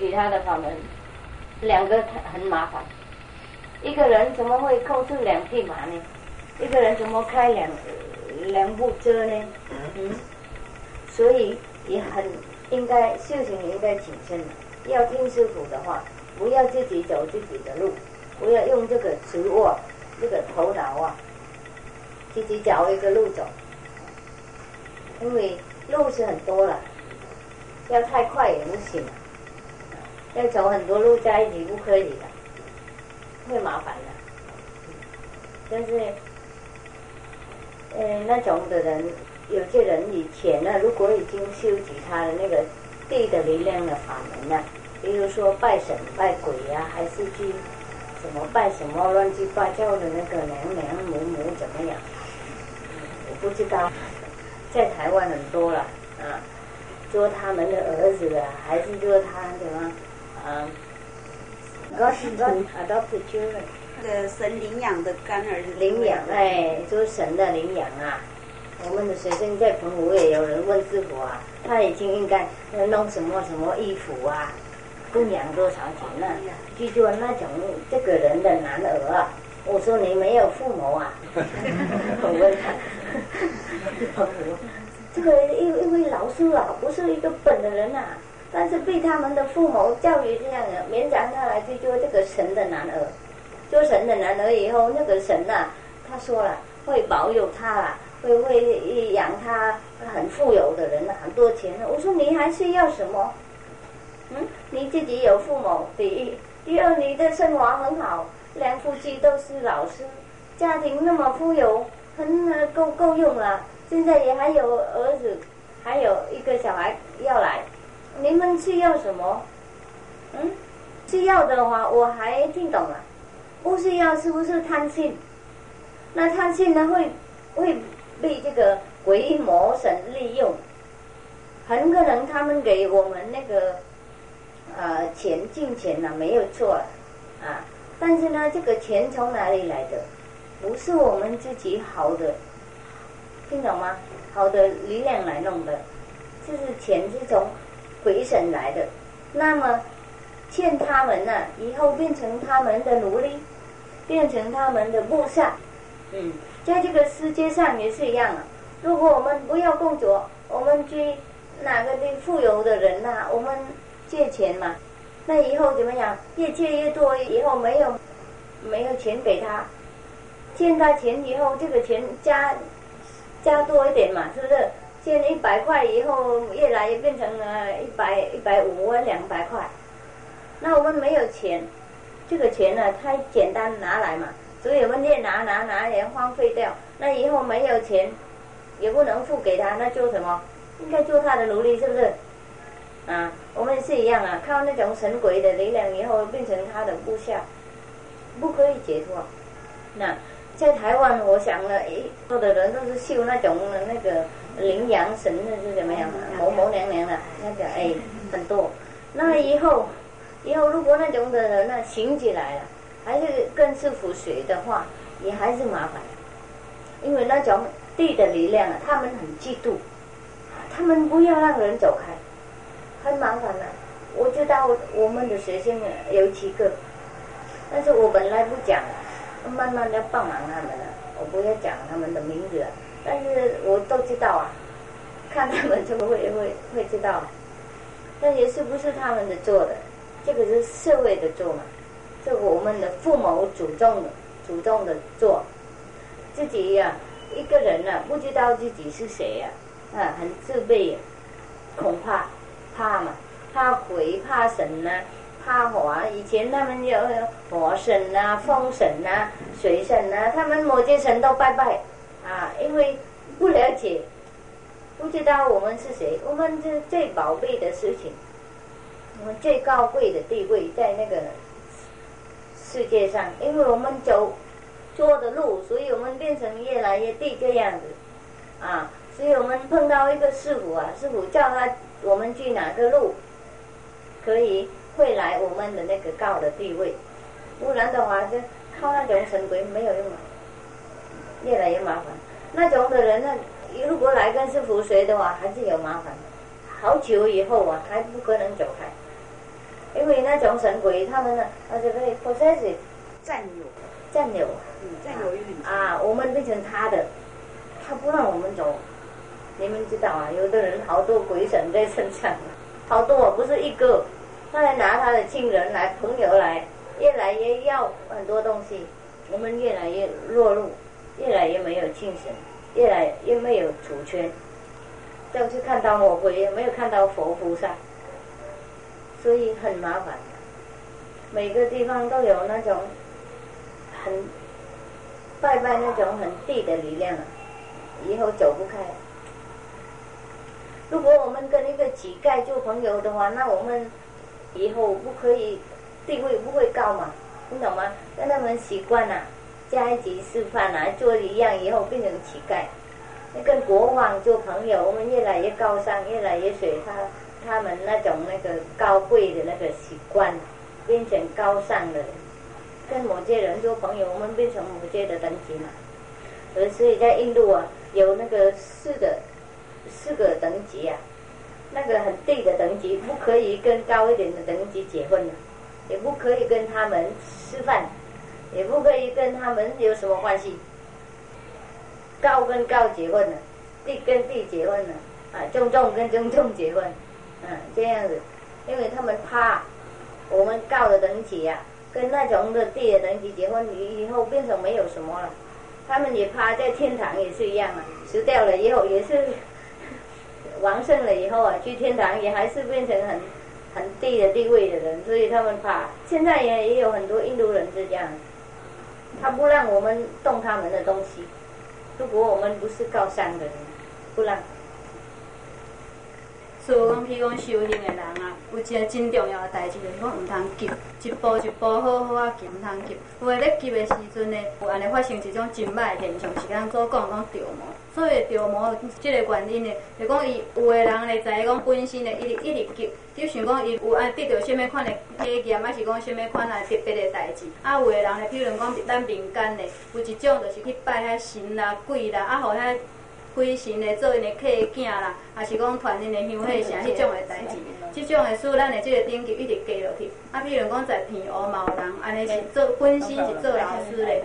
具体他的法门，两个很麻烦。一个人怎么会控制两匹马呢？一个人怎么开两两部车呢？嗯，所以也很应该修行应该谨慎的。要听师傅的话，不要自己走自己的路，不要用这个直握这个头脑啊，自己找一个路走。因为路是很多了，要太快也不行，要走很多路在一起不可以的，会麻烦的。但是，呃，那种的人，有些人以前呢，如果已经修习他的那个地的力量的法门呢，比如说拜神拜鬼呀，还是去什么拜什么乱七八糟的那个娘娘母母怎么样？我不知道。在台湾很多了啊，做他们的儿子啊，还是做他什么啊？God God adopted children，那个神领养的干儿子。领养哎，做神的领养啊！我们的学生在澎湖也有人问师傅啊，他已经应该弄什么什么衣服啊，供养多少钱呢？去做那种这个人的男儿啊！我说你没有父母啊？我问他。这个因因为老师啊，不是？一个本的人呐，但是被他们的父母教育这样的，勉强他来去做这个神的男儿，做神的男儿以后，那个神呐，他说了会保佑他啦，会会养他很富有的人，很多钱。我说你还需要什么？嗯，你自己有父母，第一，第二你的生活很好，两夫妻都是老师，家庭那么富有。很够够用了，现在也还有儿子，还有一个小孩要来，你们需要什么？嗯，需要的话我还听懂了，不需要是不是贪心？那贪心呢会会被这个鬼魔神利用，很可能他们给我们那个呃钱进钱呢没有错啊，但是呢这个钱从哪里来的？不是我们自己好的，听懂吗？好的力量来弄的，就是钱是从鬼神来的。那么欠他们呢，以后变成他们的奴隶，变成他们的部下。嗯，在这个世界上也是一样啊。如果我们不要工作，我们去哪个地富有的人呐，我们借钱嘛，那以后怎么样？越借越多，以后没有没有钱给他。欠他钱以后，这个钱加加多一点嘛，是不是？欠一百块以后，越来越变成了一百一百五或两百块。那我们没有钱，这个钱呢太简单拿来嘛，所以我们越拿拿拿也荒废掉。那以后没有钱，也不能付给他，那做什么？应该做他的奴隶，是不是？啊，我们是一样啊，靠那种神鬼的力量，以后变成他的部下，不可以解脱。那。在台湾，我想了，诶，多的人都是修那种那个羚羊神的是怎么样啊？模模娘娘的那个，哎，很多。那以后，以后如果那种的人呢行起来了，还是跟师傅学的话，也还是麻烦。因为那种地的力量啊，他们很嫉妒，他们不要让人走开，很麻烦的。我知道我们的学生有几个，但是我本来不讲。慢慢的帮忙他们了，我不要讲他们的名字，但是我都知道啊，看他们就会会会知道，但也是不是他们的做的，这个是社会的做嘛，是我们的父母主动的主动的做，自己呀一个人呢不知道自己是谁呀，啊很自卑，恐怕怕嘛，怕鬼怕神呢。怕火啊！以前他们有火神呐、风神呐、水神呐，他们某些神都拜拜啊，因为不了解，不知道我们是谁。我们是最宝贝的事情，我们最高贵的地位在那个世界上，因为我们走错的路，所以我们变成越来越低这样子啊。所以我们碰到一个师傅啊，师傅叫他我们去哪个路可以。会来我们的那个高的地位，不然的话就靠那种神鬼没有用了，越来越麻烦。那种的人呢，如果来跟师傅学的话，还是有麻烦。好久以后啊，还不可能走开。因为那种神鬼他们呢，啊这个 possess 占有，占有，嗯，占有欲。啊，我们变成他的，他不让我们走。你们知道啊，有的人好多鬼神在身上，好多不是一个，他来拿他的亲人来、朋友来，越来越要很多东西，我们越来越落入，越来越没有精神，越来越没有主权，就是看到魔鬼，也没有看到佛菩萨，所以很麻烦。每个地方都有那种很拜拜那种很地的力量啊，以后走不开。如果我们跟一个乞丐做朋友的话，那我们以后不可以地位不会高嘛？你懂吗？跟他们习惯了，在一起吃饭啊，做一样，以后变成乞丐。跟国王做朋友，我们越来越高尚，越来越随他他们那种那个高贵的那个习惯，变成高尚的人。跟某些人做朋友，我们变成某些的等级嘛。而所以在印度啊，有那个四个四个等级啊，那个很低的等级不可以跟高一点的等级结婚的，也不可以跟他们吃饭，也不可以跟他们有什么关系。高跟高结婚了，地跟地结婚了，啊，中中跟中中结婚，嗯，这样子，因为他们怕我们高的等级啊、跟那种的低的等级结婚，以以后变成没有什么了。他们也怕在天堂也是一样啊，死掉了以后也是 亡圣了以后啊，去天堂也还是变成很很低的地位的人，所以他们怕。现在也也有很多印度人是这样，他不让我们动他们的东西。如果我们不是高尚的人，不让。所以讲，譬如讲修行的人啊，有一个真重要的代志，就是讲毋通急，一步一步好好啊行，毋通急。有诶咧急的时阵呢，有安尼发生一种真歹的现象，是咱所讲讲着魔。所以着魔即个原因呢，就讲伊有诶人咧，知影讲本身咧一直一直急，就想讲伊有安得到什物款的体验，还是讲什物款啊特别的代志。啊，有诶人咧，譬如讲咱民间咧，有一种就是去拜遐神啦、鬼啦，啊，互遐。鬼神的做因的客囝啦，还是讲传因的香火啥迄种的代志，即种的使咱的即个等级一直加落去。啊，比如讲在偏乌嘛有人，安尼是做本身是做老师的，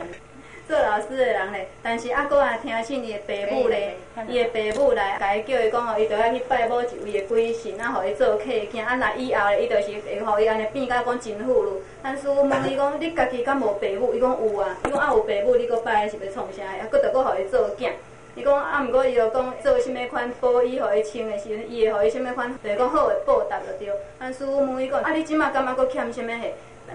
做老师的人咧，但是啊，搁啊听信伊的爸母咧，伊的爸母来，甲伊叫伊讲哦，伊着要去拜某一位的鬼神，啊，互伊做客囝。啊，若以后咧，伊就是会互伊安尼变甲讲真富裕。但是我问伊 讲，你家己敢无爸母？伊讲有啊，伊讲啊有爸母，你搁拜是要创啥？啊，搁着搁互伊做囝。伊讲啊，毋过伊就讲做啥物款布衣，互伊穿的时阵，伊会互伊啥物款，就是讲好的报答就对。但师傅问伊讲，啊，你即马感觉搁欠啥物货？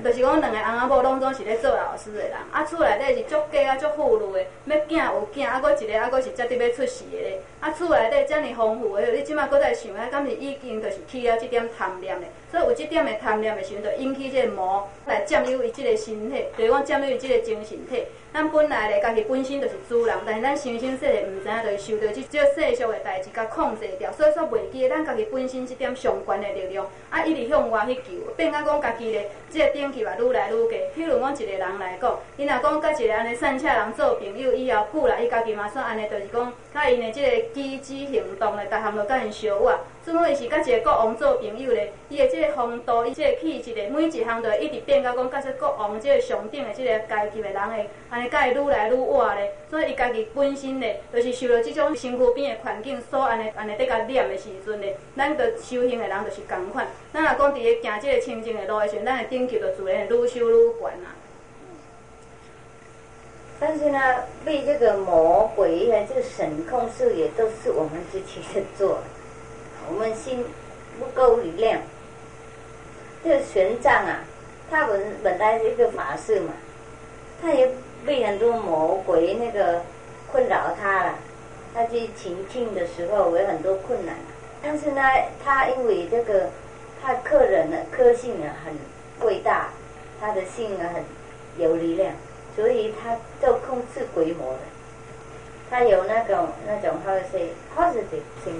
就是讲两个翁仔某拢总是咧做老师的人，啊，厝内底是足家啊，足富裕的，要囝有囝，啊，搁一个啊，搁是才伫要出世的。啊，厝内底遮尔丰富的，你即马搁在想，啊，敢是已经就是起了即点贪念的。所以有即点的贪念的时阵，就引起即个魔来占有伊即个身体，就是讲占有伊即个精神体。咱本来咧，家己本身就是主人，但是咱生生世世毋知影，就是受到即即世俗的代志甲控制掉，所以说袂记咱家己本身即点相关的力量，啊，一直向外去求，变甲讲家己咧，即个等级嘛愈来愈低。譬如讲一个人来讲，伊若讲甲一个安尼善恰人做朋友以后久啦，伊家己嘛算安尼，就是讲甲因的即个举止行动咧，逐项都甲因相活。怎么伊是甲一个国王做朋友咧？伊的即个风度，伊即个气质咧，每一项都一直变到讲，甲这国王即个上顶的即个阶级的人诶，安尼甲伊愈来愈活咧。所以伊家己本身咧，就是受到即种身躯边的环境所安尼安尼得甲念的时阵咧，咱着修行的人就是共款。咱若讲伫咧行即个清净的路的时，咱的等级就自然愈修愈悬啦。但是呢，被这个魔鬼啊，这个神控制也都是我们自己在做。我们心不够力量，这个玄奘啊，他本本来是一个法师嘛，他也被很多魔鬼那个困扰他了。他去勤庆的时候有很多困难，但是呢，他因为这个他客人的个性啊很伟大，他的性啊很有力量，所以他就控制鬼魔的。他有那种那种 how to say positive thing。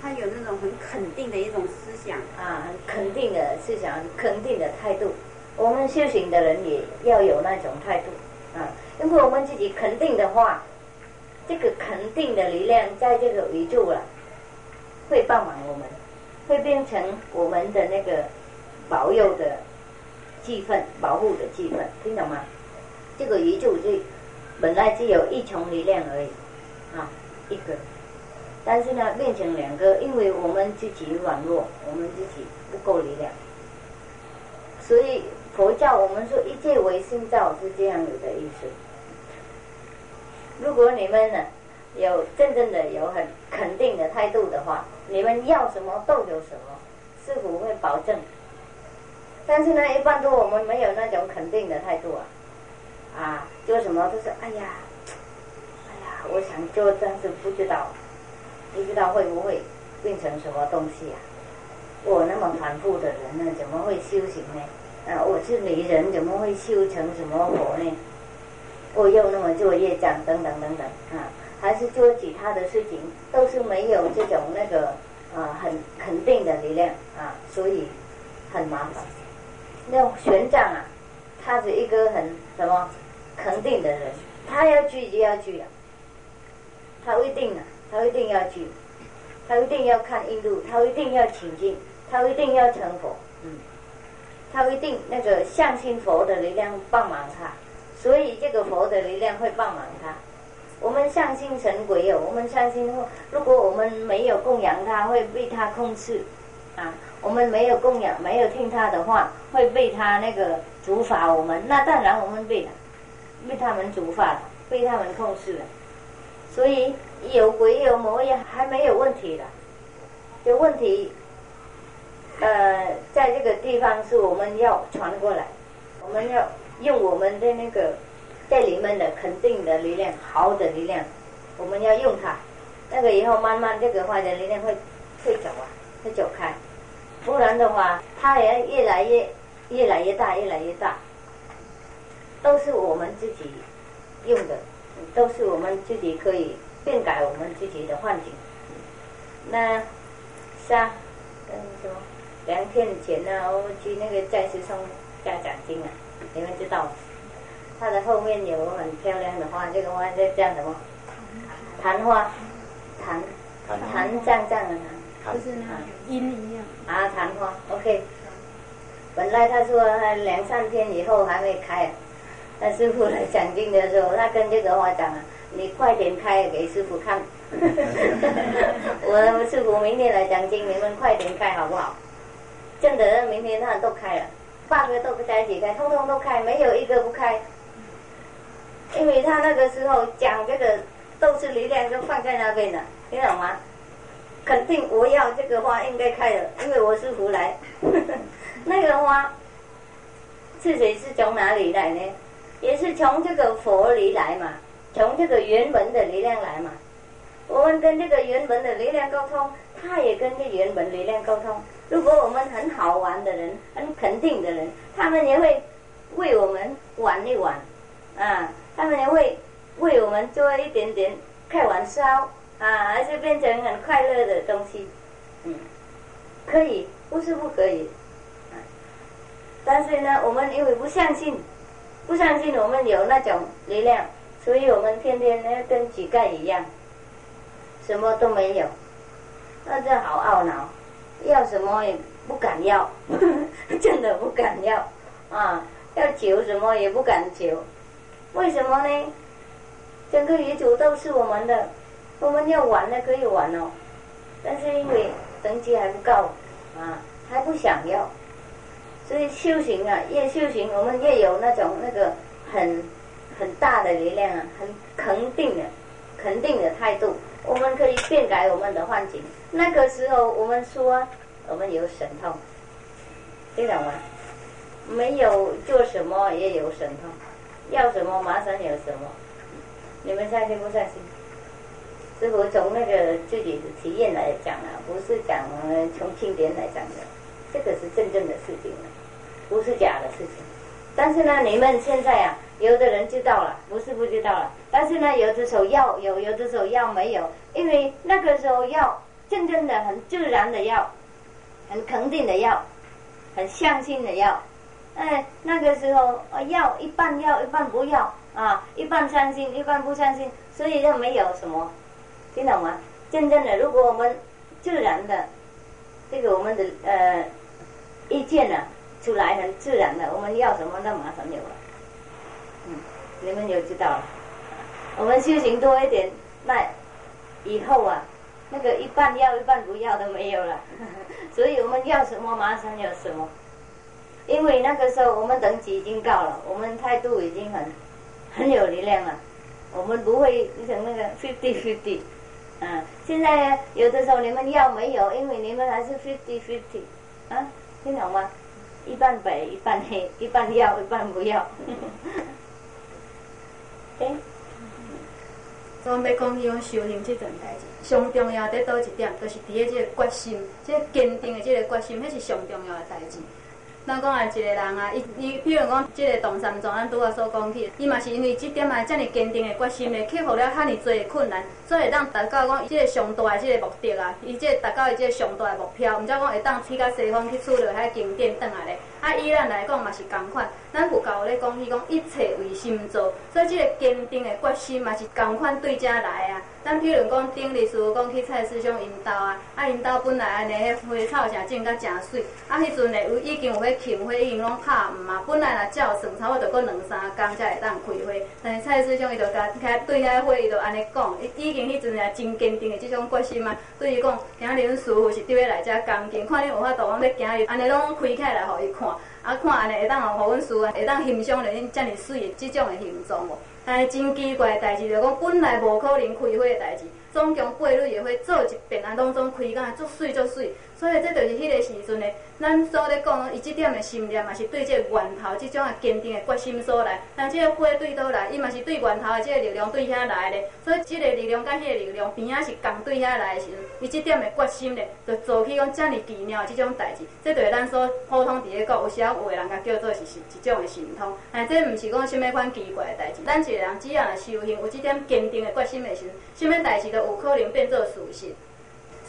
他有那种很肯定的一种思想，啊，很肯定的思想，肯定的态度。我们修行的人也要有那种态度啊，如果我们自己肯定的话，这个肯定的力量在这个宇宙了，会帮忙我们，会变成我们的那个保佑的气氛，保护的气氛，听懂吗？这个宇宙是本来只有一重力量而已，啊，一个，但是呢变成两个，因为我们自己软弱，我们自己不够力量，所以佛教我们说一切唯心造是这样子的意思。如果你们呢有真正的有很肯定的态度的话，你们要什么都有什么，师傅会保证。但是呢，一般都我们没有那种肯定的态度啊，啊，做什么都是哎呀，哎呀，我想做，但是不知道，不知道会不会变成什么东西啊？我那么反复的人呢，怎么会修行呢？啊，我是女人，怎么会修成什么佛呢？我又那么做业障，等等等等啊，还是做其他的事情，都是没有这种那个啊很肯定的力量啊，所以很麻烦。那玄奘啊，他是一个很什么肯定的人，他要去就要去啊，他一定啊，他一定要去，他一定要看印度，他一定要请进，他一定要成佛，嗯，他一定那个相信佛的力量帮忙他，所以这个佛的力量会帮忙他。我们相信神鬼哦，我们相信如果我们没有供养他，会被他控制。啊，我们没有供养，没有听他的话，会被他那个主法我们。那当然我们被被他们主法，被他们控制了。所以有鬼有魔也还没有问题的，有问题。呃，在这个地方是我们要传过来，我们要用我们的那个在里面的肯定的力量，好的力量，我们要用它。那个以后慢慢这个坏的力量会会走啊。会走开，不然的话，它也越来越越来越大，越来越大。都是我们自己用的，都是我们自己可以变改我们自己的幻境。那像跟什么两天前呢，我去那个在师送加奖金啊，你们知道，它的后面有很漂亮的花，这个花叫叫什么？昙花，昙昙湛湛的昙。就是那阴一样啊，昙花，OK。本来他说他两三天以后还没开，那师傅来讲经的时候，他跟这个花讲啊，你快点开给师傅看。我师傅明天来讲经，你们快点开好不好？真的，明天他都开了，八个都在一起开，通通都开，没有一个不开。因为他那个时候讲这个都是力量，就放在那边的，听懂吗？肯定我要这个花应该开了，因为我师傅来。那个花是谁是从哪里来呢？也是从这个佛里来嘛，从这个原本的力量来嘛。我们跟这个原本的力量沟通，他也跟这原本力量沟通。如果我们很好玩的人，很肯定的人，他们也会为我们玩一玩，啊，他们也会为我们做一点点开玩笑。啊，还是变成很快乐的东西，嗯，可以，不是不可以，啊，但是呢，我们因为不相信，不相信我们有那种力量，所以我们天天呢跟乞丐一样，什么都没有，那这好懊恼，要什么也不敢要，真的不敢要，啊，要求什么也不敢求，为什么呢？整个宇宙都是我们的。我们要玩呢，可以玩哦，但是因为等级还不够啊，还不想要，所以修行啊，越修行我们越有那种那个很很大的力量啊，很肯定的肯定的态度，我们可以变改我们的幻境。那个时候我们说我们有神通，听懂吗？没有做什么也有神通，要什么马上有什么，你们相信不相信？师傅从那个自己的体验来讲啊，不是讲我们从经典来讲的，这个是真正的事情了，不是假的事情。但是呢，你们现在啊，有的人知道了，不是不知道了。但是呢，有的时候要有，有的时候要没有，因为那个时候要真正的很自然的要，很肯定的要，很相信的要。哎，那个时候要一半要一半不要啊，一半相信一半不相信，所以就没有什么。听懂吗？真正的，如果我们自然的，这个我们的呃意见呢，出来很自然的，我们要什么那马上有了。你们有知道？我们修行多一点，那以后啊，那个一半要一半不要都没有了。所以我们要什么马上有什么，因为那个时候我们等级已经高了，我们态度已经很很有力量了，我们不会成那个 fifty fifty。嗯，现在有的时候你们要没有，因为你们还是 fifty fifty，啊，听懂吗？一半白一半黑，一半要一半不要。诶，所以要讲起讲修行这件代志，上重要得倒一点，就是伫咧这个决心，这个坚定的这个决心，迄是上重要的代志。咱讲啊，一个人啊，伊伊，比如讲，即个唐三藏，咱拄仔所讲起，伊嘛是因为即点啊，遮尔坚定的决心，咧克服了遐尼多的困难，所以会当达到讲伊即个上大的即个目的啊，伊即个达到伊即个上大的目标，毋则讲会当去到西方去取了遐经典转来咧。啊，以咱来讲嘛是共款，咱佛教咧讲伊讲一切为心做，所以即个坚定的决心嘛是共款对遮来啊。咱譬如讲顶日师讲去菜市场因兜啊，啊因兜本来安尼迄花草诚种甲诚水，啊迄阵咧有已经有迄沁花已经拢拍毋嘛，本来若照算差不多搁两三工才会当开花，但是菜市场伊就甲对遐花伊就安尼讲，伊已经迄阵也真坚定的即种决心嘛。对伊讲，今日恁师傅是伫要来遮恭敬，看恁有法度，阮要今日安尼拢开起来，互伊看。啊，看安尼会当互阮厝啊，会当欣赏着恁遮尔水的即种的形状无？但是真奇怪的代志，就讲本来无可能开花的代志，总共八蕊的花做一遍啊，拢总开甲足水足水。所以这就是迄个时阵的，咱所咧讲，伊即点的心念嘛是对这源头即种啊坚定的决心所来。但即个花对倒来，伊嘛是对源头的即个力量对遐来咧。所以即个力量甲迄个力量边仔是共对遐来的时阵，伊即点的决心咧，就做起讲遮尔奇妙的即种代志。这就是咱所普通伫咧讲，有时啊有的人甲叫做是是一种的神通。但这毋是讲虾米款奇怪的代志。咱一个人只要来修行，有即点坚定的决心的时阵，虾米代志都有可能变做事实。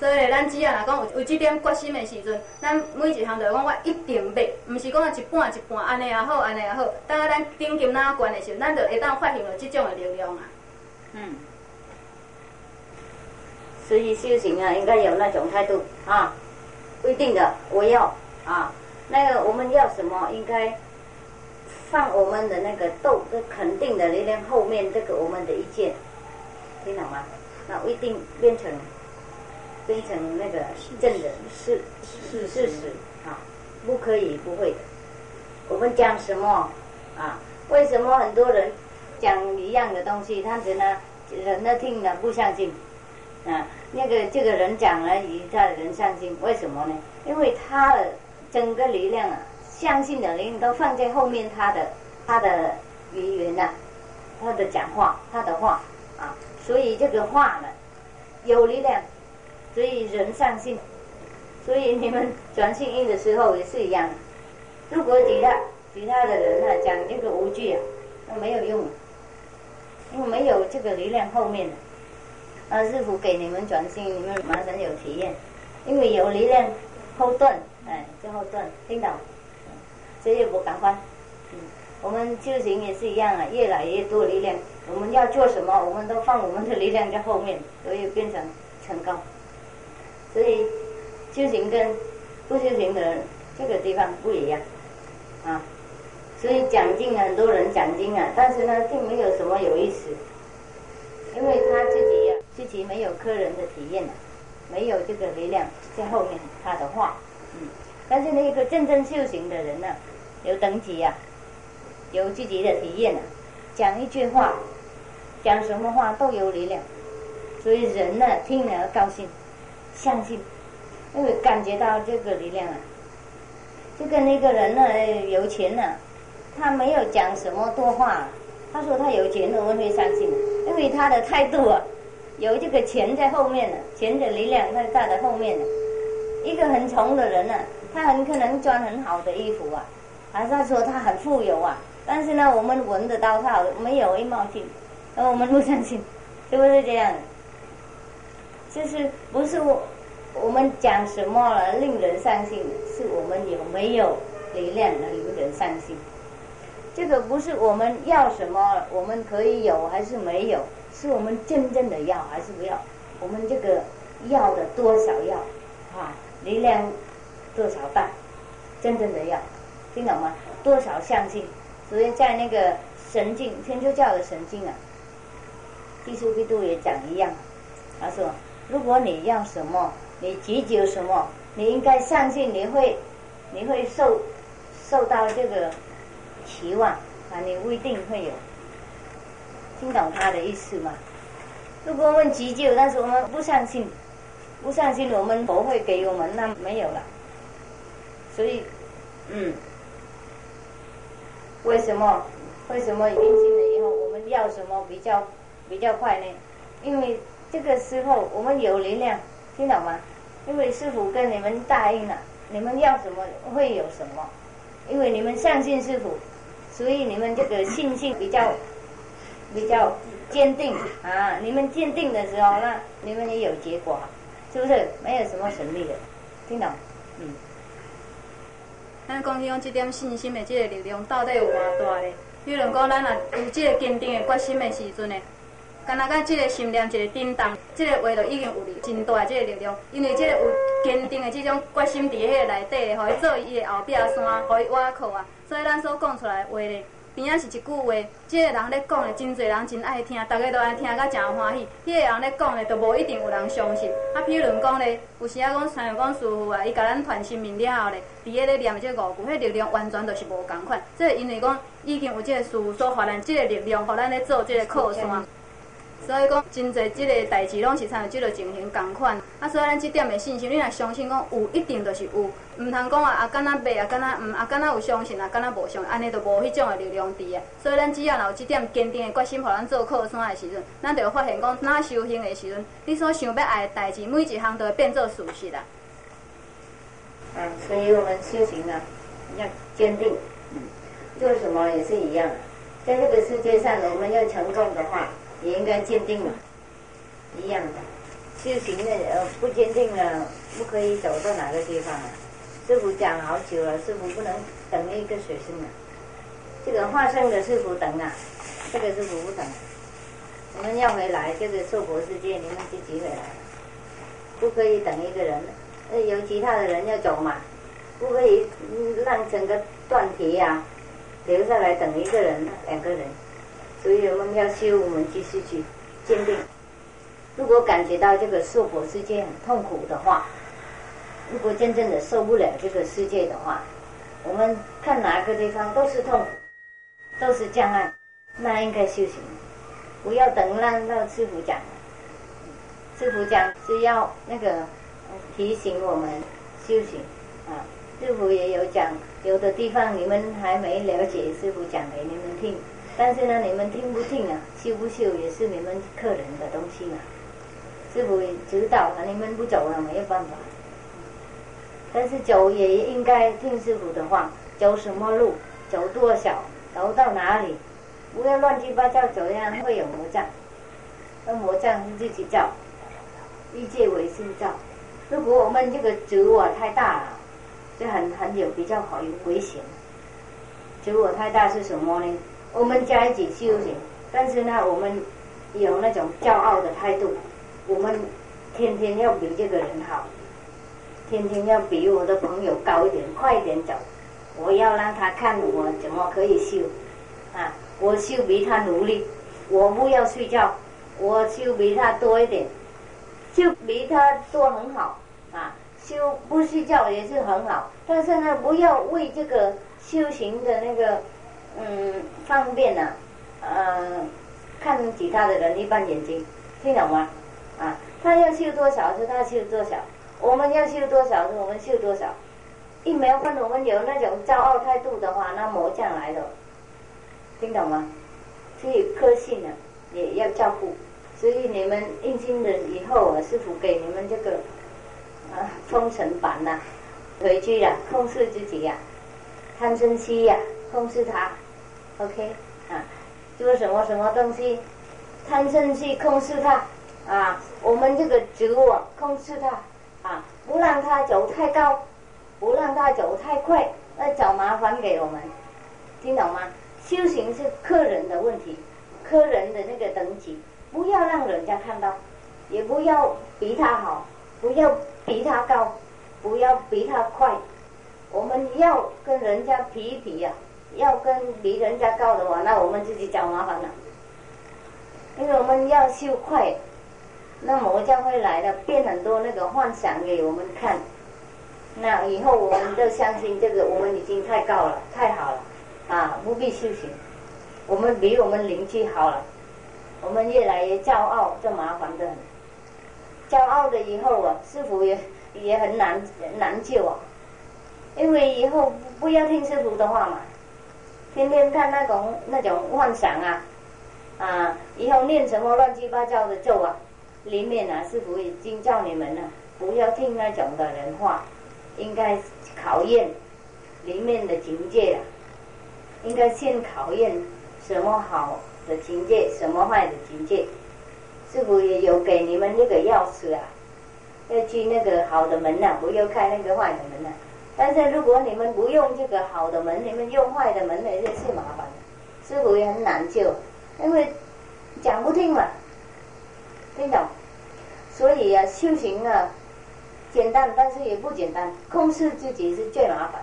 所以，咱只要来讲有有即点决心的时阵，咱每一项就讲我一定要，毋是讲一半一半，安尼也好，安尼也好。等下咱顶金哪关的时候，咱就会当发现了即种的力量啊。嗯。所以修行啊，应该有那种态度啊，不一定的，我要啊，那个我们要什么，应该放我们的那个斗的肯定的力量后面，这个我们的意见，听懂吗？那不一定变成。变成那个正的事事事实啊，不可以不会的。我们讲什么啊？为什么很多人讲一样的东西，他觉得人呢听了不相信啊？那个这个人讲了，以他人相信，为什么呢？因为他的整个力量啊，相信的力量都放在后面，他的他的语言呐，他的讲话，他的话啊，所以这个话呢有力量。所以人善性，所以你们转信音的时候也是一样。如果其他其他的人啊讲这个无惧啊，那没有用，因为没有这个力量后面。啊，师傅给你们转信，你们马上有体验，因为有力量后盾，哎，就后盾，听到？所以不赶快，我们修行也是一样啊，越来越多力量，我们要做什么，我们都放我们的力量在后面，所以变成成功。所以修行跟不修行的这个地方不一样啊。所以讲经很多人讲经啊，但是呢，并没有什么有意思，因为他自己呀，自己没有客人的体验，没有这个力量在后面他的话，嗯。但是那个真正修行的人呢，有等级呀，有自己的体验啊，讲一句话，讲什么话都有力量，所以人呢听了高兴。相信，因为感觉到这个力量啊，就跟那个人呢有钱呢，他没有讲什么多话，他说他有钱，我们会相信，因为他的态度啊，有这个钱在后面呢，钱的力量在他的后面呢。一个很穷的人呢，他很可能穿很好的衣服啊，还是说他很富有啊，但是呢，我们闻得到他没有一毛钱，而我们不相信，是不是这样？就是不是我，我们讲什么了令人伤心？是我们有没有力量能令人伤心？这个不是我们要什么，我们可以有还是没有？是我们真正的要还是不要？我们这个要的多少要啊？力量多少大？真正的要，听懂吗？多少相信，所以在那个神经天主教的神经啊，基督基督也讲一样，他说，如果你要什么，你急求什么，你应该相信你会，你会受受到这个期望啊，你不一定会有，听懂他的意思吗？如果我们急救，但是我们不相信，不相信我们不会给我们，那没有了。所以，嗯，为什么？为什么印心了以后，我们要什么比较比较快呢？因为这个时候我们有力量，听懂吗？因为师傅跟你们答应了，你们要什么会有什么，因为你们相信师傅，所以你们这个信心比较比较。坚定啊！你们坚定的时候，那你们也有结果，是不是？没有什么神秘的，听懂？嗯。咱讲起讲这点信心的这个力量到底有偌大呢？比如讲，咱若有这个坚定的决心的时阵呢，敢若甲即个心念一个震动，即个话就已经有真大即个力量，因为即个有坚定的这种决心伫迄个内底，互伊做伊的后壁山，互伊挖靠啊，所以咱所讲出来话咧。边仔是一句话，即个人咧讲的，真侪人真爱听，逐个都爱听甲诚欢喜。迄个人咧讲的，都无一定有人相信。啊，譬如讲咧，有时啊讲，像讲师傅啊，伊甲咱传心命了后咧，伫迄咧念即个五句，迄力量完全就是无共款。即个因为讲，已经有即个师傅所发咱即个力量，互咱咧做即个靠山。所以讲，真侪即个代志拢是参与即个情形共款。啊，所以咱即点的信心，你若相信讲有，一定就是有。毋通讲啊，啊，敢若袂啊，敢若毋，啊，敢若有相信啊，敢若无相，安尼就无迄种的力量伫啊。所以咱只要有即点坚定的决心，互咱做靠山的时阵，咱就会发现讲，哪修行的时阵，你所想要爱的代志，每一项都会变做事实啦。嗯，所以我们修行呢，要坚定。嗯，做什么也是一样，在这个世界上，我们要成功的话。也应该坚定嘛，一样的。修行的呃不坚定了，不可以走到哪个地方啊？师傅讲好久了，师傅不能等一个学生啊。这个化生的师傅等啊，这个师傅不等。我们要回来，这个娑婆世界，你们自己回来了，不可以等一个人。那，有其他的人要走嘛，不可以让整个断题呀，留下来等一个人、两个人。所以我们要修，我们继续去坚定。如果感觉到这个娑婆世界很痛苦的话，如果真正的受不了这个世界的话，我们看哪个地方都是痛苦，都是障碍，那应该修行。不要等让到师傅讲，师傅讲是要那个提醒我们修行啊。师傅也有讲，有的地方你们还没了解，师傅讲给你们听。但是呢，你们听不听啊？修不修也是你们客人的东西嘛。师傅知道了，你们不走了没有办法。但是走也应该听师傅的话，走什么路，走多少，走到哪里，不要乱七八糟走，这样会有魔障。那魔障是自己造，一切为心造。如果我们这个执我太大了，就很很有比较好有危险。执我太大是什么呢？我们在一起修行，但是呢，我们有那种骄傲的态度，我们天天要比这个人好，天天要比我的朋友高一点，快一点走。我要让他看我怎么可以修，啊，我修比他努力，我不要睡觉，我修比他多一点，修比他多很好，啊，修不睡觉也是很好，但是呢，不要为这个修行的那个。嗯，方便呢，呃，看其他的人一般眼睛，听懂吗？啊，他要修多少是他修多少，我们要修多少是我们修多少。一没有看我们有那种骄傲态度的话，那魔将来了，听懂吗？所以科信呢也要照顾，所以你们印经的以后，师傅给你们这个啊封神榜呐，回去呀控制自己呀，贪嗔痴呀控制他。OK，啊，做什么什么东西，贪嗔去控制它，啊，我们这个自我控制它，啊，不让它走太高，不让它走太快，那找麻烦给我们，听懂吗？修行是客人的问题，客人的那个等级，不要让人家看到，也不要比他好，不要比他高，不要比他快，我们要跟人家比一比呀、要跟比人家高的话，那我们自己找麻烦了。因为我们要修快，那魔将会来的，变很多那个幻想给我们看。那以后我们都相信这个，我们已经太高了，太好了，啊，不必修行。我们比我们邻居好了，我们越来越骄傲，这麻烦的很。骄傲的以后啊，师傅也也很难难救啊，因为以后不要听师傅的话嘛，天天看那种那种幻想啊，啊，以后念什么乱七八糟的咒啊，里面啊，师傅已经叫你们了，不要听那种的人话，应该考验里面的境界啊，应该先考验什么好的境界，什么坏的境界。师傅也有给你们那个钥匙啊，要去那个好的门呐、不要开那个坏的门呐、但是如果你们不用这个好的门，你们用坏的门，那就是麻烦了。师傅也很难救，因为讲不听嘛，听懂？所以啊，修行啊，简单，但是也不简单。控制自己是最麻烦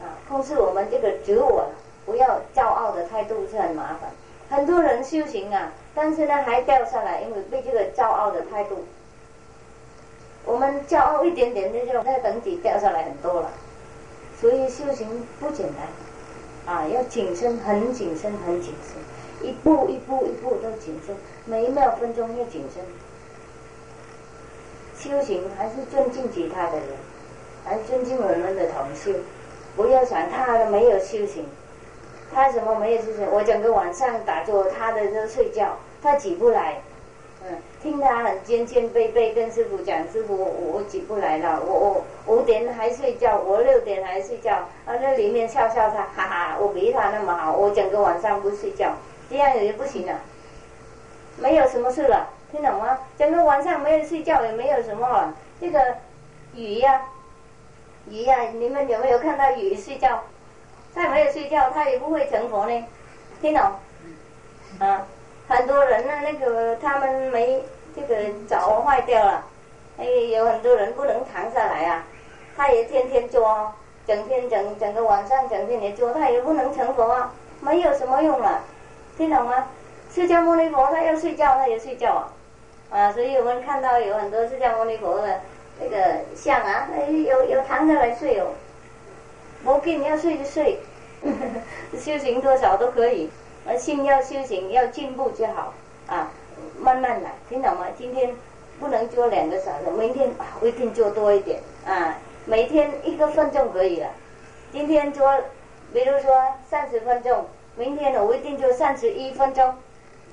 啊，控制我们这个自我，不要骄傲的态度是很麻烦。很多人修行啊，但是呢还掉下来，因为被这个骄傲的态度，我们骄傲一点点，那就那个等级掉下来很多了。所以修行不简单啊，要谨慎，很谨慎，很谨慎，一步一步一步都谨慎，每一秒分钟要谨慎。修行还是尊敬其他的人，还是尊敬我们的同修，不要想他的没有修行。他什么没有事情？我整个晚上打坐，他的都睡觉，他起不来。听他很尖尖背背跟师傅讲，师傅我我起不来了，我我五点还睡觉，我六点还睡觉，啊那里面笑笑他，哈哈，我比他那么好，我整个晚上不睡觉，这样也不行了，没有什么事了，听懂吗？整个晚上没有睡觉，也没有什么了，这个鱼呀、鱼呀、你们有没有看到鱼睡觉？他没有睡觉，他也不会成佛呢，听懂？啊，很多人呢，那个他们没这个脚坏掉了，哎，有很多人不能躺下来啊，他也天天做，整天整整个晚上整天也做，他也不能成佛啊，没有什么用啊，听懂吗？释迦牟尼佛他要睡觉，他也睡觉啊，啊，所以我们看到有很多释迦牟尼佛的那个像啊，哎，有有躺下来睡哦。不紧，要睡就睡，修行多少都可以。而心要修行，要进步就好啊，慢慢来，听懂吗？今天不能做两个小时，明天啊，我一定做多一点啊，每天一个分钟可以了。今天做，比如说三十分钟，明天我一定做三十一分钟，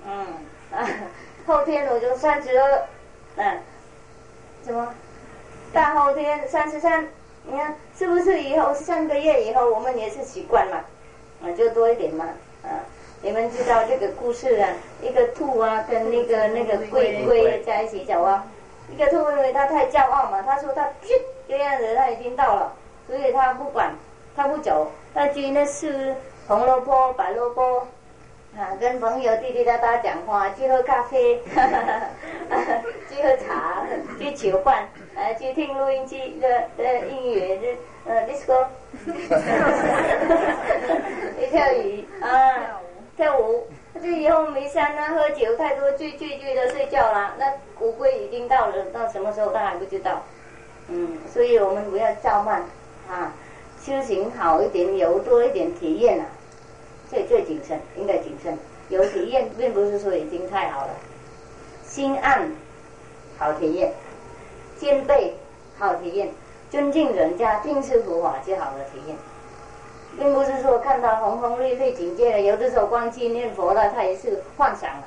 嗯啊，后天我就三十二，嗯，什么？大后天三十三。你看是不是以后三个月以后我们也是习惯嘛？啊，就多一点嘛，啊，你们知道这个故事啊？一个兔啊，跟那个那个龟龟在一起走啊。一个兔因为它太骄傲嘛，他说他这样子他已经到了，所以他不管，他不走，他去那吃红萝卜、白萝卜，啊，跟朋友滴滴答答讲话，去喝咖啡，去喝茶，去酒馆。呃，去听录音机的的音乐，的呃，disco，一跳鱼啊，跳舞。就以后没山啊，喝酒太多，醉醉醉的睡觉了。那乌龟已经到了，到什么时候他还不知道。嗯，所以我们不要照慢啊，修行好一点，有多一点体验啊，最最谨慎，应该谨慎。有体验，并不是说已经太好了，心安，好体验。兼备好体验，尊敬人家，定是佛法就好的体验，并不是说看到红红绿绿境界了，有的时候光去念佛了，他也是幻想了，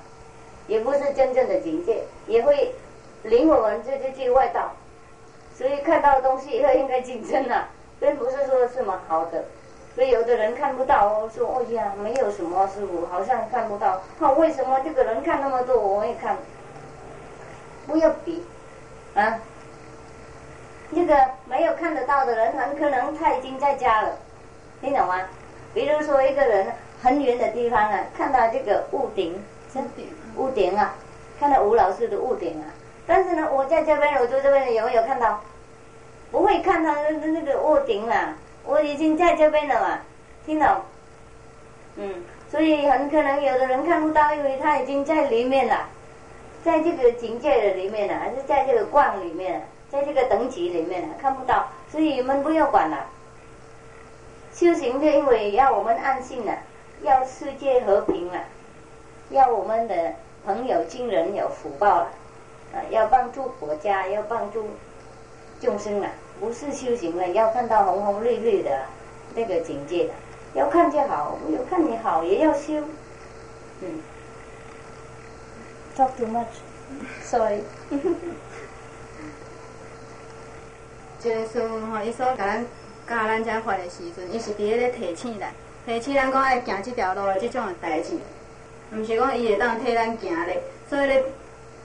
也不是真正的境界，也会领我们这就去外道，所以看到东西以后应该谨慎了，并不是说什么好的，所以有的人看不到哦，说哦呀，没有什么师傅，好像看不到，那为什么这个人看那么多，我也看？不要比，啊。那个没有看得到的人，很可能他已经在家了，听懂吗？比如说一个人很远的地方啊，看到这个屋顶，屋顶啊，看到吴老师的屋顶啊，但是呢，我在这边，我住这边，有没有看到？不会看到那那个屋顶啦，我已经在这边了嘛，听懂？嗯，所以很可能有的人看不到，因为他已经在里面了，在这个境界的里面了，还是在这个观里面，在这个等级里面了，看不到，所以你们不要管了。修行是因为要我们安心了，要世界和平了，要我们的朋友亲人有福报了，啊，要帮助国家，要帮助众生了，不是修行了，要看到红红绿绿的那个境界的。要看就好，有看你好也要修。嗯，talk too 吼，伊所甲咱教咱遮法的时阵，伊是伫咧提醒咱，提醒咱讲爱行即条路的即种的代志，毋是讲伊会当替咱行咧。所以咧，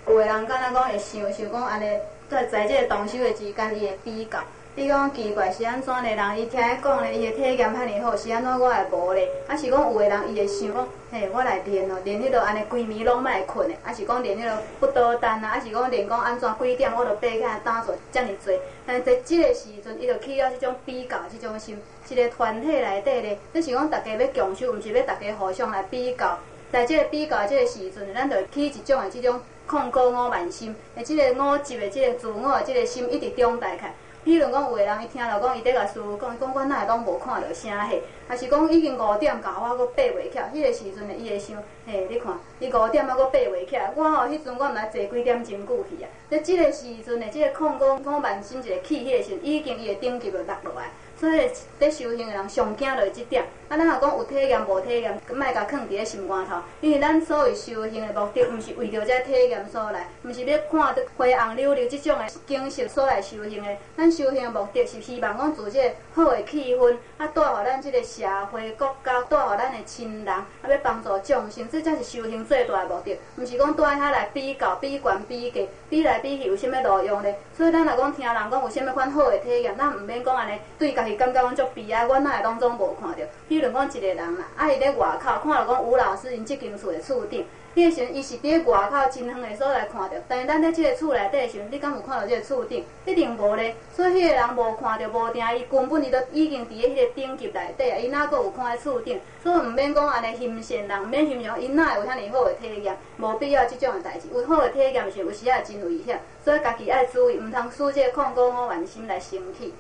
有的人敢若讲会想想讲安尼，在在即个动手的之间，伊会比较。你讲奇怪是安怎呢？人伊听伊讲咧，伊的体验遐尼好，是安怎我会无咧？啊是讲有的人伊会想讲，嘿，我来练哦，练迄落安尼规暝拢莫困的，啊是讲练迄落不倒单啊，啊是讲练讲安怎几点我著爬起来打坐遮尔济。但在即个时阵，伊著起了即种比较，即种心，一个团体内底咧，即是讲大家要共修，毋是要大家互相来比较。在即个比较即个时阵，咱著起一种的即种控告我慢心，诶，即个我执的即个自我即个心一直中大起。比如讲，有个人伊听到讲，伊在甲师傅讲，伊讲我哪会拢无看到啥嘿？还是讲已经五点，到我阁爬袂起，迄个时阵呢，伊会想，嘿，你看，伊五点还阁爬袂起，我吼，迄阵我毋知坐几点真久去啊。在即个时阵的，即个空讲我慢心一个气，迄个时，已经伊的顶级就落落来。所以，在修行的人上惊着即点。啊，咱若讲有体验无体验，莫甲囥伫咧心肝头。因为咱所谓修行的目的，毋是为着这体验所来，毋是要看到花红柳柳即种的景色所来修行的。咱修行的目的是希望讲做这好的气氛，啊，带互咱即个社会国家，带互咱的亲人，啊，要帮助众生，这才是修行最大的目的。毋是讲带遐来比较、比悬、比价，比来比去有啥物路用咧？所以咱若讲听人讲有啥物款好的体验，咱毋免讲安尼对家。己感觉讲足悲哀，我哪会当中无看到？比如讲一个人啦，啊伊咧外口看到讲吴老师因即间厝的厝顶，迄时阵伊是伫外口真远的所在看到，但是咱咧即个厝内底的时阵，你敢有看到即个厝顶？一定无咧。所以迄个人无看到无定，伊根本伊都已经伫咧迄个顶级内底啊，伊哪阁有看咧厝顶？所以毋免讲安尼欣羡人，毋免欣赏，伊哪会有遐尼好的体验？无必要即种的代志。有好的体验是有时也真危险，所以家己爱注意，毋通使即个控告我万心来生气。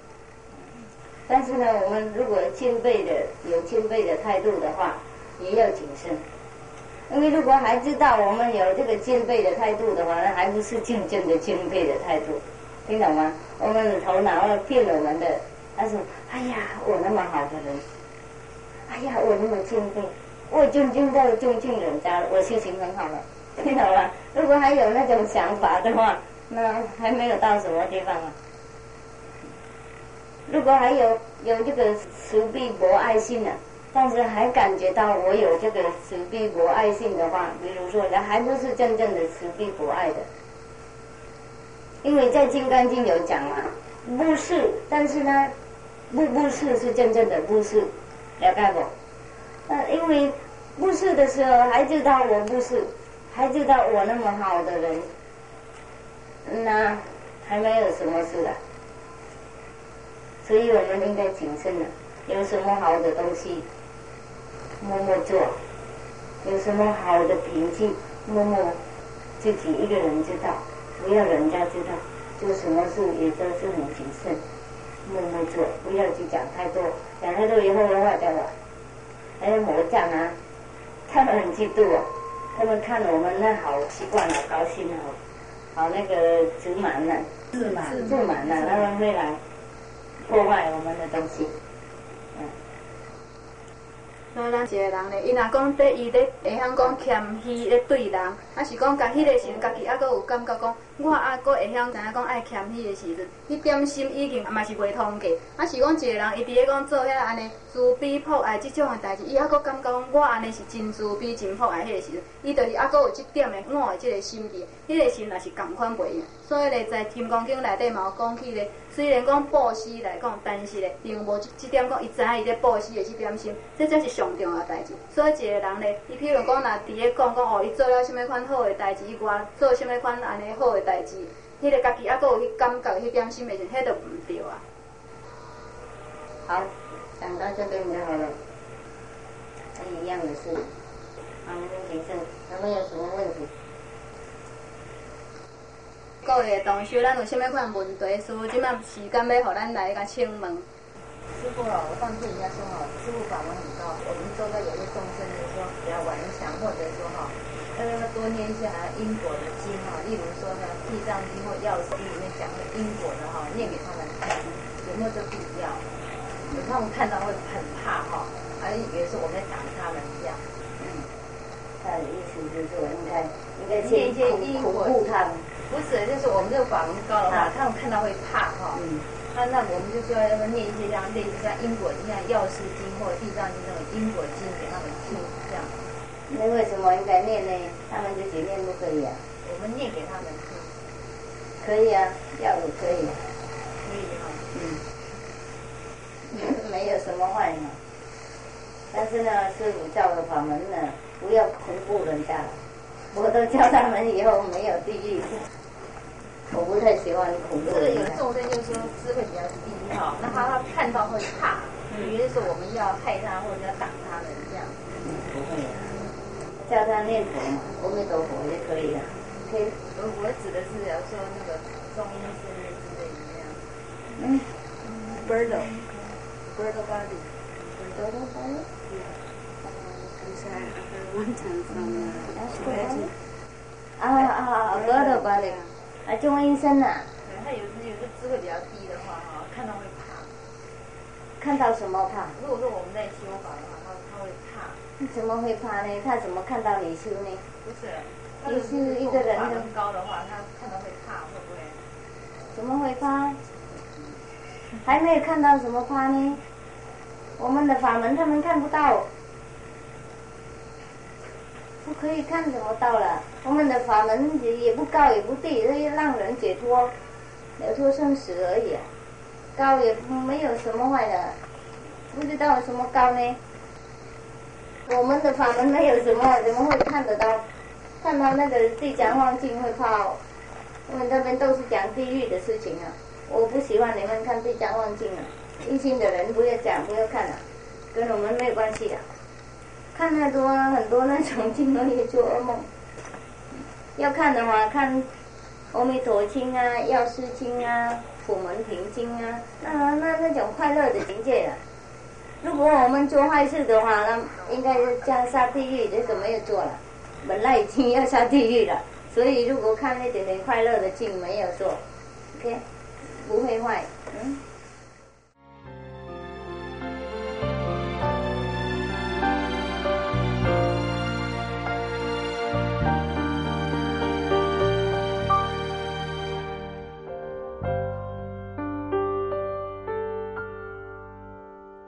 但是呢，我们如果谦卑的有谦卑的态度的话，也要谨慎。因为如果还知道我们有这个敬佩的态度的话，那还不是真正的敬佩的态度，听懂吗？我们的头脑要骗我们的，他说：“哎呀，我那么好的人，哎呀，我那么谦卑，我尊敬到尊敬人家了，我修行很好了，听懂吗？如果还有那种想法的话，那还没有到什么地方啊。如果还有有这个慈悲博爱心的，但是还感觉到我有这个慈悲博爱性的话，比如说，那还不是真正的慈悲博爱的。因为在《金刚经》有讲嘛，不是，但是呢，不不是是真正的不是，了解不？那因为不是的时候，还知道我不是，还知道我那么好的人，那还没有什么事的。所以我们应该谨慎了。有什么好的东西，默默做；有什么好的脾气，默默自己一个人知道，不要人家知道。做什么事也都是很谨慎，默默做，不要去讲太多。讲太多以后的话，掉了，还有魔障啊，他们很嫉妒啊。他们看我们那好习惯，好高兴哦，好那个自满呢，自满，自满呢，他们会来。破坏我们的东西，嗯。所以咱一个人咧，伊若讲对伊咧会晓讲谦虚咧对人，啊是讲甲迄个时阵家己还阁有感觉讲，我还阁会晓知影讲爱谦虚的时阵，迄点心已经嘛是袂通过。啊是讲一个人伊伫咧讲做遐安尼慈悲博爱即种的代志，伊还阁感觉讲我安尼是真自卑真博爱迄个时阵，伊就是还阁有即点的我的即个心意，迄个心也是共款袂用。所以咧，在《金刚经》内底嘛有讲起咧。虽然讲布施来讲，但是咧，并无即点讲，伊知影伊咧布施的即点心，这才是上重要代志。所以一个人咧，伊譬如讲，若伫咧讲讲哦，伊做了什物款好的代志，伊外做什物款安尼好的代志，迄个家己还阁有去感觉迄点心的时，迄都毋对啊。好，讲到这边就好了。还一样的事。啊，那边请正，他们有什么问题？各位同学，咱有啥物款问题？师傅即马时间要互咱来甲请问。师傅哦，我上次人家说哈，师傅法门很高，我们做到有些众生就是说比较顽强，或者说哈，要要？多念一些因果的经哈，例如说呢，《地藏经》或《药师经》里面讲的因果的哈，念给他们听，有没有这必要？有他们看到会很怕哈，还以为是我们在打他们这样。嗯，他的意思就是说应该应该念一些因果他们。不是，就是我们这个法门高的话，他们看到会怕哈。嗯。那那我们就说要？念一些像类似像因果经、像药师经或地藏经那种因果经给他们听，这样。那为什么应该念呢？他们自己念不可以啊？我们念给他们听。可以啊，要也可以。可以哈。嗯。没有什么坏嘛。但是呢，师傅教的法门呢，不要恐怖人家。我都教他们以后没有地狱，我不太喜欢恐怖。这个有众生就说智慧比较低哈，那他他看到会怕，以为是我们要害他或者要打他们这样。不会，叫他念佛嘛，阿弥陀佛也可以的。可以，我我指的是，比如说那个中医师之类的那样。嗯，Birdo，Birdo body，Birdo body。啊啊啊！额头把的，啊，中医生呐。他有时有时智慧比较低的话哈，看到会怕。看到什么怕？如果说我们在修法的话，他他会怕。怎么会怕呢？他怎么看到你修呢？不是，你是一个人的高的话，他看到会怕，会不会？怎么会怕？还没有看到什么怕呢？我们的法门他们看不到。不可以看什么到了？我们的法门也也不高也不低，是让人解脱，了脱生死而已。高也没有什么坏的，不知道什么高呢？我们的法门没有什么，怎么会看得到？看到那个地讲望境会怕？我们这边都是讲地狱的事情啊！我不喜欢你们看地讲望境啊！一心的人不要讲，不要看了，跟我们没有关系的。看太多很多那种经容易做噩梦。要看的话，看《阿弥陀经》啊，《药师经》啊，《普门品经》啊，那那那种快乐的境界了。如果我们做坏事的话，那应该是叫下地狱，这个没有做了，本来已经要下地狱了。所以如果看那点点快乐的镜没有做，OK，不会坏，嗯。